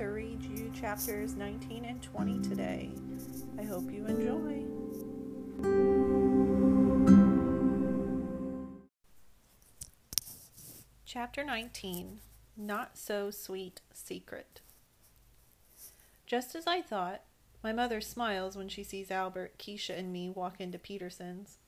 to read you chapters 19 and 20 today. I hope you enjoy. Chapter 19 Not So Sweet Secret. Just as I thought, my mother smiles when she sees Albert, Keisha, and me walk into Peterson's.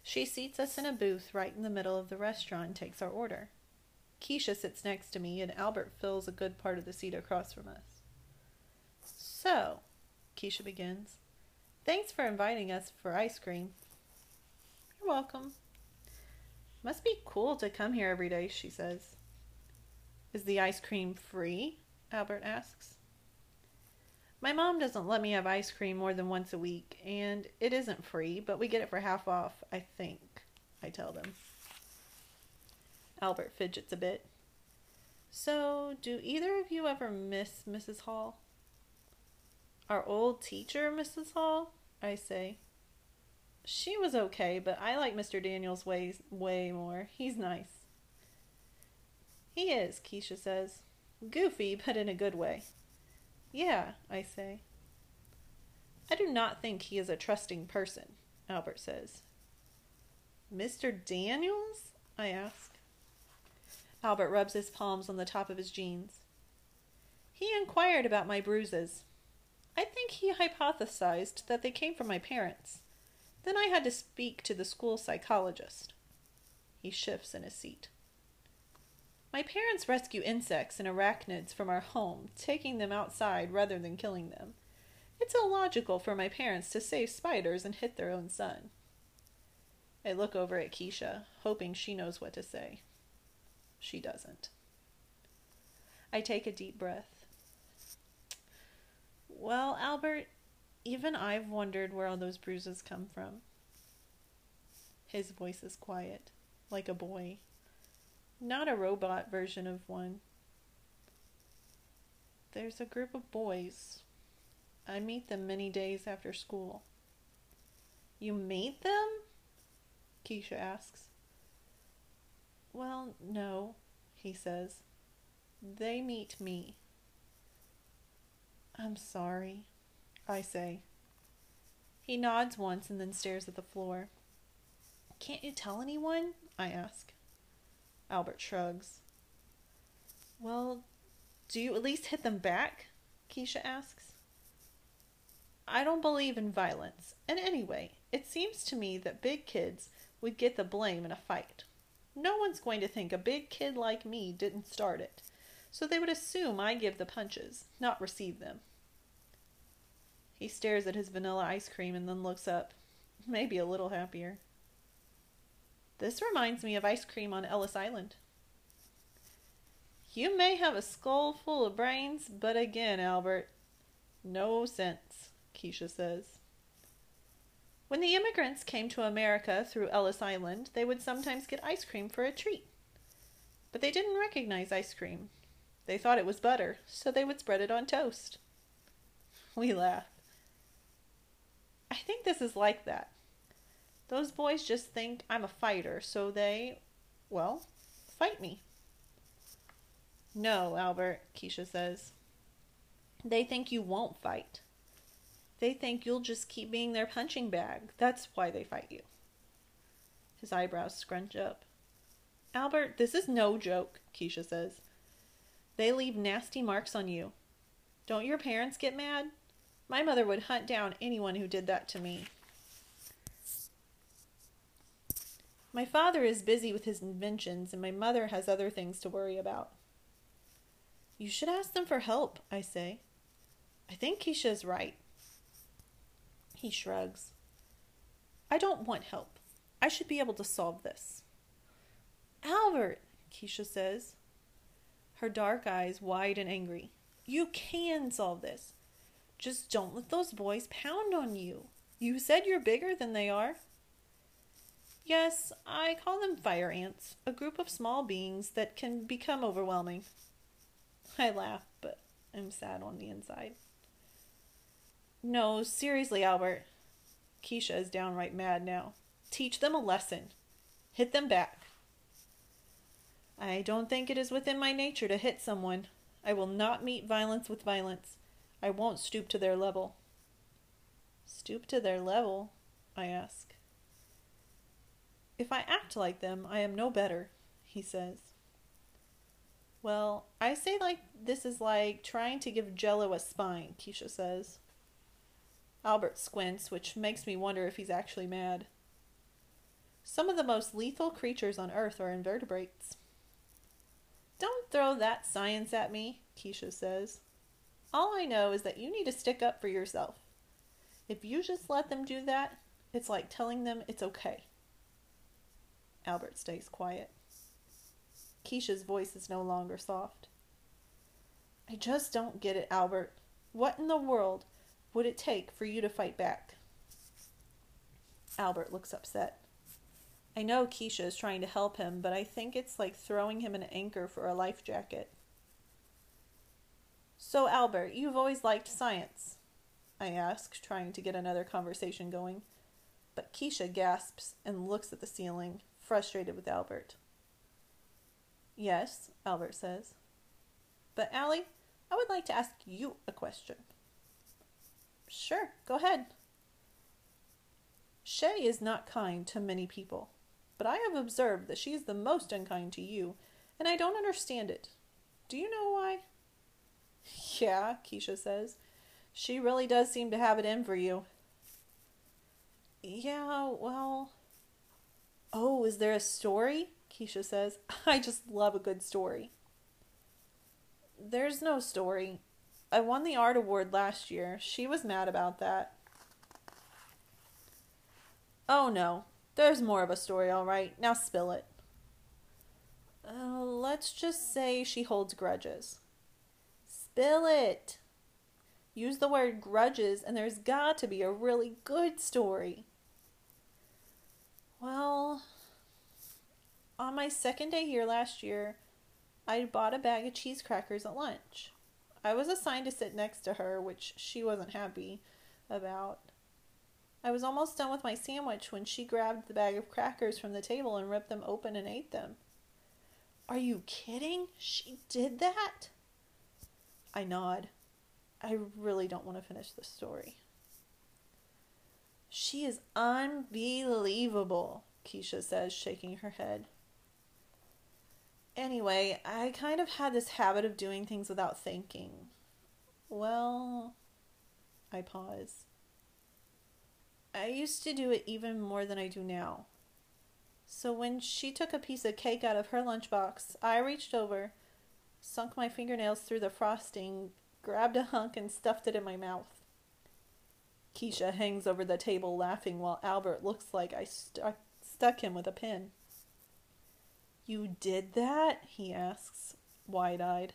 She seats us in a booth right in the middle of the restaurant and takes our order. Keisha sits next to me, and Albert fills a good part of the seat across from us. So, Keisha begins, thanks for inviting us for ice cream. You're welcome. Must be cool to come here every day, she says. Is the ice cream free? Albert asks. My mom doesn't let me have ice cream more than once a week, and it isn't free, but we get it for half off, I think, I tell them. Albert fidgets a bit. So, do either of you ever miss Mrs. Hall? Our old teacher, Mrs. Hall? I say. She was okay, but I like Mr. Daniels' ways way more. He's nice. He is, Keisha says. Goofy, but in a good way. Yeah, I say. I do not think he is a trusting person, Albert says. Mr. Daniels? I ask. Albert rubs his palms on the top of his jeans. He inquired about my bruises. I think he hypothesized that they came from my parents. Then I had to speak to the school psychologist. He shifts in his seat. My parents rescue insects and arachnids from our home, taking them outside rather than killing them. It's illogical for my parents to save spiders and hit their own son. I look over at Keisha, hoping she knows what to say. She doesn't. I take a deep breath. Well, Albert, even I've wondered where all those bruises come from. His voice is quiet, like a boy. Not a robot version of one. There's a group of boys. I meet them many days after school. You meet them? Keisha asks. Well, no, he says. They meet me. I'm sorry, I say. He nods once and then stares at the floor. Can't you tell anyone? I ask. Albert shrugs. Well, do you at least hit them back? Keisha asks. I don't believe in violence, and anyway, it seems to me that big kids would get the blame in a fight. No one's going to think a big kid like me didn't start it, so they would assume I give the punches, not receive them. He stares at his vanilla ice cream and then looks up, maybe a little happier. This reminds me of ice cream on Ellis Island. You may have a skull full of brains, but again, Albert, no sense, Keisha says. When the immigrants came to America through Ellis Island, they would sometimes get ice cream for a treat. But they didn't recognize ice cream. They thought it was butter, so they would spread it on toast. We laugh. I think this is like that. Those boys just think I'm a fighter, so they, well, fight me. No, Albert, Keisha says. They think you won't fight. They think you'll just keep being their punching bag. That's why they fight you. His eyebrows scrunch up. Albert, this is no joke, Keisha says. They leave nasty marks on you. Don't your parents get mad? My mother would hunt down anyone who did that to me. My father is busy with his inventions, and my mother has other things to worry about. You should ask them for help, I say. I think Keisha is right. He shrugs. I don't want help. I should be able to solve this. Albert, Keisha says, her dark eyes wide and angry. You can solve this. Just don't let those boys pound on you. You said you're bigger than they are. Yes, I call them fire ants, a group of small beings that can become overwhelming. I laugh, but I'm sad on the inside. No, seriously, Albert. Keisha is downright mad now. Teach them a lesson. Hit them back. I don't think it is within my nature to hit someone. I will not meet violence with violence. I won't stoop to their level. Stoop to their level? I ask. If I act like them, I am no better, he says. Well, I say like this is like trying to give Jello a spine, Keisha says. Albert squints, which makes me wonder if he's actually mad. Some of the most lethal creatures on Earth are invertebrates. Don't throw that science at me, Keisha says. All I know is that you need to stick up for yourself. If you just let them do that, it's like telling them it's okay. Albert stays quiet. Keisha's voice is no longer soft. I just don't get it, Albert. What in the world would it take for you to fight back? Albert looks upset. I know Keisha is trying to help him, but I think it's like throwing him an anchor for a life jacket. So, Albert, you've always liked science? I ask, trying to get another conversation going. But Keisha gasps and looks at the ceiling, frustrated with Albert. Yes, Albert says. But, Ally, I would like to ask you a question. Sure, go ahead. Shay is not kind to many people but I have observed that she is the most unkind to you, and I don't understand it. Do you know why? Yeah, Keisha says. She really does seem to have it in for you. Yeah, well. Oh, is there a story? Keisha says. I just love a good story. There's no story. I won the art award last year. She was mad about that. Oh no, there's more of a story, all right. Now spill it. Uh, let's just say she holds grudges. Spill it. Use the word grudges, and there's got to be a really good story. Well, on my second day here last year, I bought a bag of cheese crackers at lunch. I was assigned to sit next to her, which she wasn't happy about. I was almost done with my sandwich when she grabbed the bag of crackers from the table and ripped them open and ate them. Are you kidding? She did that? I nod. I really don't want to finish the story. She is unbelievable, Keisha says, shaking her head. Anyway, I kind of had this habit of doing things without thinking. Well, I pause. I used to do it even more than I do now. So when she took a piece of cake out of her lunchbox, I reached over, sunk my fingernails through the frosting, grabbed a hunk, and stuffed it in my mouth. Keisha hangs over the table laughing while Albert looks like I stu- stuck him with a pin. You did that? he asks, wide eyed.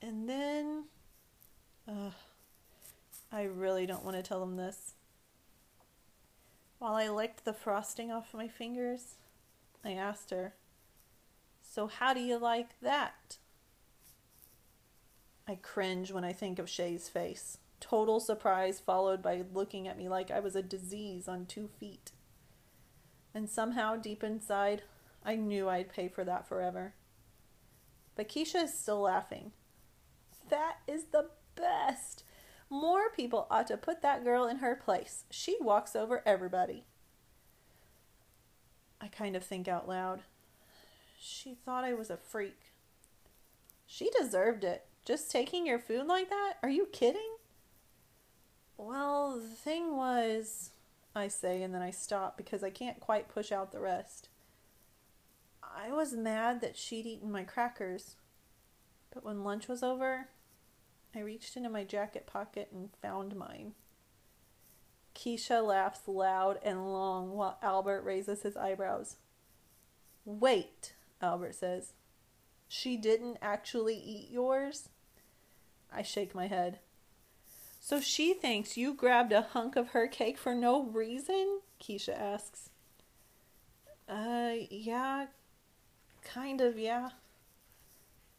And then. Ugh. I really don't want to tell him this. While I licked the frosting off my fingers, I asked her, So, how do you like that? I cringe when I think of Shay's face. Total surprise, followed by looking at me like I was a disease on two feet. And somehow, deep inside, I knew I'd pay for that forever. But Keisha is still laughing. That is the best! More people ought to put that girl in her place. She walks over everybody. I kind of think out loud. She thought I was a freak. She deserved it. Just taking your food like that? Are you kidding? Well, the thing was, I say, and then I stop because I can't quite push out the rest. I was mad that she'd eaten my crackers. But when lunch was over, I reached into my jacket pocket and found mine. Keisha laughs loud and long while Albert raises his eyebrows. Wait, Albert says. She didn't actually eat yours? I shake my head. So she thinks you grabbed a hunk of her cake for no reason? Keisha asks. Uh, yeah, kind of, yeah.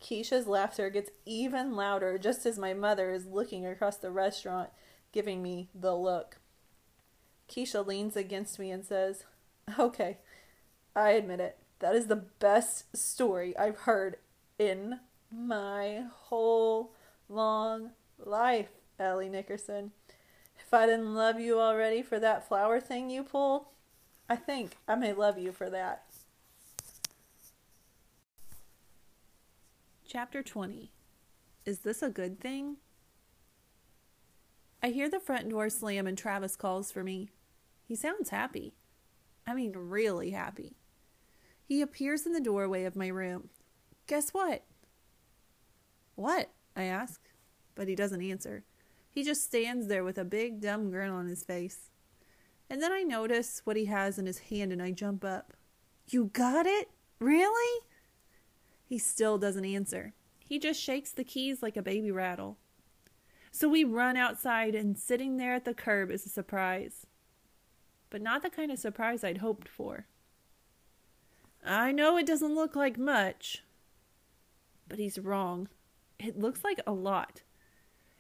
Keisha's laughter gets even louder just as my mother is looking across the restaurant, giving me the look. Keisha leans against me and says, Okay, I admit it. That is the best story I've heard in My whole long life, Ally Nickerson. If I didn't love you already for that flower thing you pulled, I think I may love you for that. Chapter 20 Is This a Good Thing? I hear the front door slam and Travis calls for me. He sounds happy. I mean, really happy. He appears in the doorway of my room. Guess what? What? I ask, but he doesn't answer. He just stands there with a big dumb grin on his face. And then I notice what he has in his hand and I jump up. You got it? Really? He still doesn't answer. He just shakes the keys like a baby rattle. So we run outside, and sitting there at the curb is a surprise. But not the kind of surprise I'd hoped for. I know it doesn't look like much, but he's wrong. It looks like a lot.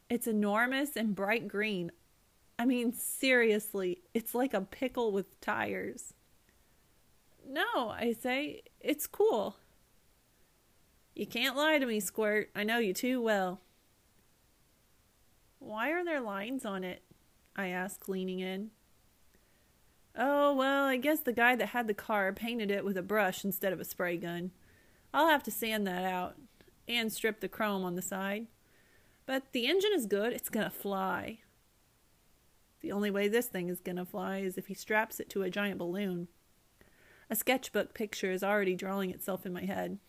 It's enormous and bright green. I mean, seriously, it's like a pickle with tires. No, I say, it's cool. You can't lie to me, Squirt. I know you too well. Why are there lines on it? I ask, leaning in. Oh, well, I guess the guy that had the car painted it with a brush instead of a spray gun. I'll have to sand that out and strip the chrome on the side. But the engine is good, it's gonna fly. The only way this thing is gonna fly is if he straps it to a giant balloon. A sketchbook picture is already drawing itself in my head.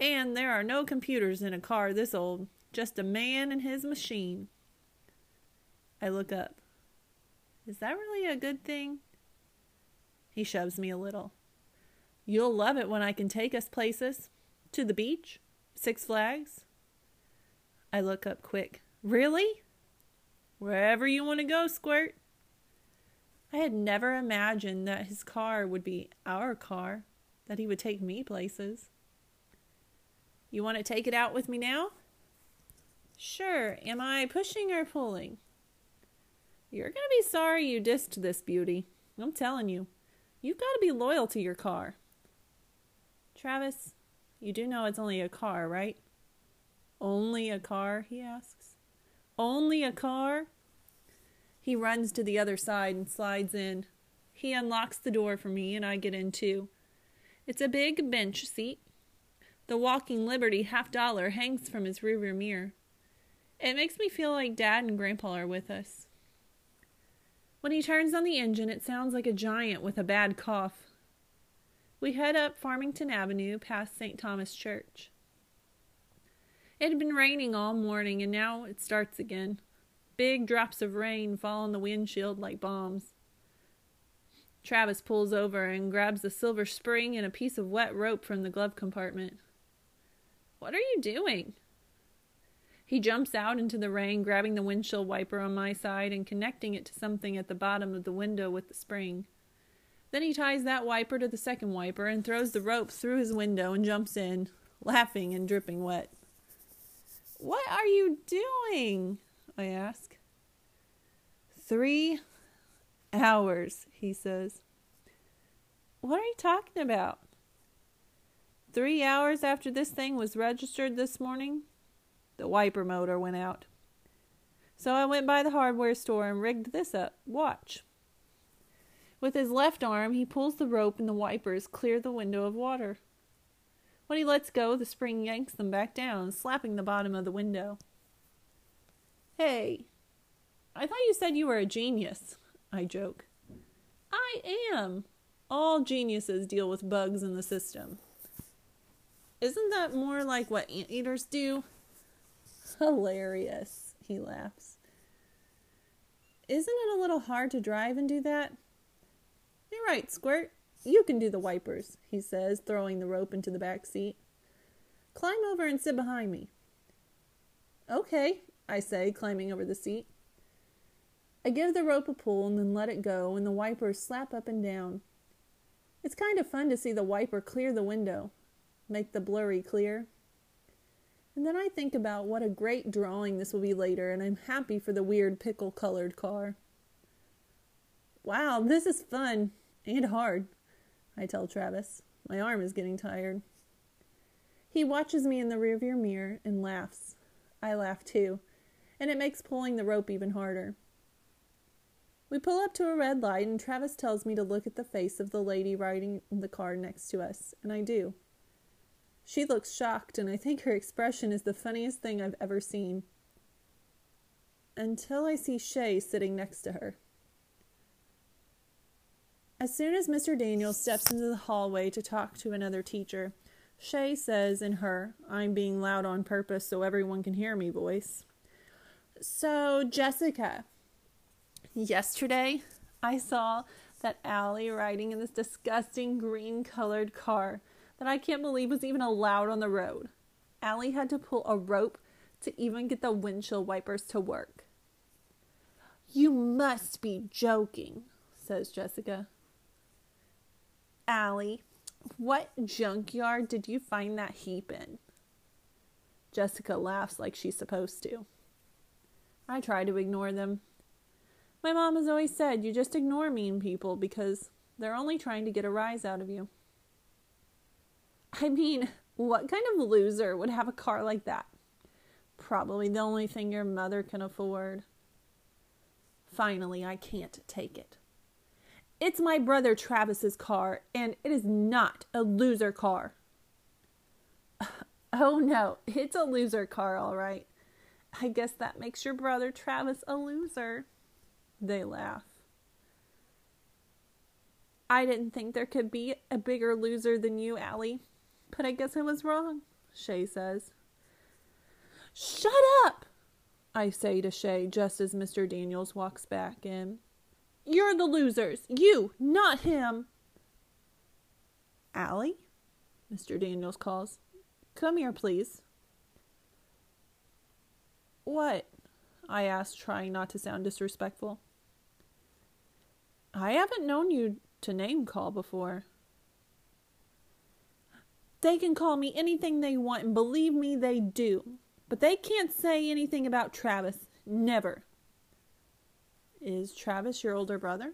And there are no computers in a car this old, just a man and his machine. I look up. Is that really a good thing? He shoves me a little. You'll love it when I can take us places. To the beach? Six Flags? I look up quick. Really? Wherever you want to go, Squirt. I had never imagined that his car would be our car, that he would take me places. You want to take it out with me now? Sure. Am I pushing or pulling? You're going to be sorry you dissed this beauty. I'm telling you. You've got to be loyal to your car. Travis, you do know it's only a car, right? Only a car? he asks. Only a car? He runs to the other side and slides in. He unlocks the door for me, and I get in too. It's a big bench seat, the Walking Liberty half dollar hangs from his rearview mirror. It makes me feel like Dad and Grandpa are with us. When he turns on the engine, it sounds like a giant with a bad cough. We head up Farmington Avenue past St. Thomas Church. It had been raining all morning, and now it starts again. Big drops of rain fall on the windshield like bombs. Travis pulls over and grabs a silver spring and a piece of wet rope from the glove compartment. What are you doing? He jumps out into the rain, grabbing the windshield wiper on my side and connecting it to something at the bottom of the window with the spring. Then he ties that wiper to the second wiper and throws the rope through his window and jumps in, laughing and dripping wet. What are you doing? I ask. Three hours, he says. What are you talking about? Three hours after this thing was registered this morning, the wiper motor went out. So I went by the hardware store and rigged this up. Watch. With his left arm, he pulls the rope and the wipers clear the window of water. When he lets go, the spring yanks them back down, slapping the bottom of the window. Hey, I thought you said you were a genius, I joke. I am. All geniuses deal with bugs in the system. Isn't that more like what anteaters do? Hilarious, he laughs. Isn't it a little hard to drive and do that? You're right, Squirt. You can do the wipers, he says, throwing the rope into the back seat. Climb over and sit behind me. Okay, I say, climbing over the seat. I give the rope a pull and then let it go, and the wipers slap up and down. It's kind of fun to see the wiper clear the window, make the blurry clear. And then I think about what a great drawing this will be later, and I'm happy for the weird pickle colored car. Wow, this is fun and hard, I tell Travis. My arm is getting tired. He watches me in the rearview mirror and laughs. I laugh too, and it makes pulling the rope even harder. We pull up to a red light, and Travis tells me to look at the face of the lady riding in the car next to us, and I do. She looks shocked, and I think her expression is the funniest thing I've ever seen. Until I see Shay sitting next to her. As soon as Mr. Daniels steps into the hallway to talk to another teacher, Shay says in her, I'm being loud on purpose so everyone can hear me voice. So, Jessica, yesterday I saw that Ally riding in this disgusting green colored car that I can't believe was even allowed on the road. Ally had to pull a rope to even get the windshield wipers to work. You must be joking, says Jessica. Ally, what junkyard did you find that heap in? Jessica laughs like she's supposed to. I try to ignore them. My mom has always said you just ignore mean people because they're only trying to get a rise out of you. I mean, what kind of loser would have a car like that? Probably the only thing your mother can afford. Finally, I can't take it. It's my brother Travis's car, and it is not a loser car. Oh no, it's a loser car, all right. I guess that makes your brother Travis a loser. They laugh. I didn't think there could be a bigger loser than you, Ally, but I guess I was wrong, Shay says. Shut up! I say to Shay just as Mr. Daniels walks back in. You're the losers. You, not him. Ally? Mr. Daniels calls. Come here, please. What? I ask, trying not to sound disrespectful. I haven't known you to name call before. They can call me anything they want, and believe me, they do. But they can't say anything about Travis. Never. Is Travis your older brother?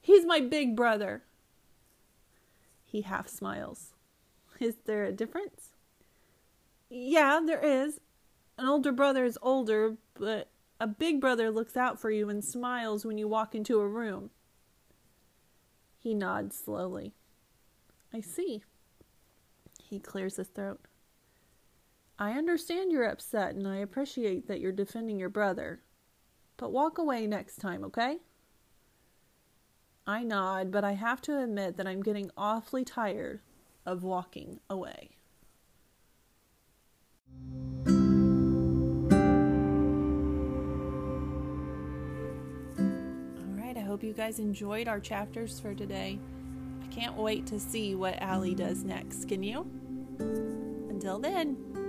He's my big brother. He half smiles. Is there a difference? Yeah, there is. An older brother is older, but a big brother looks out for you and smiles when you walk into a room. He nods slowly. I see. He clears his throat. I understand you're upset and I appreciate that you're defending your brother. But walk away next time, okay? I nod, but I have to admit that I'm getting awfully tired of walking away. All right, I hope you guys enjoyed our chapters for today. I can't wait to see what Ally does next. Can you? Until then.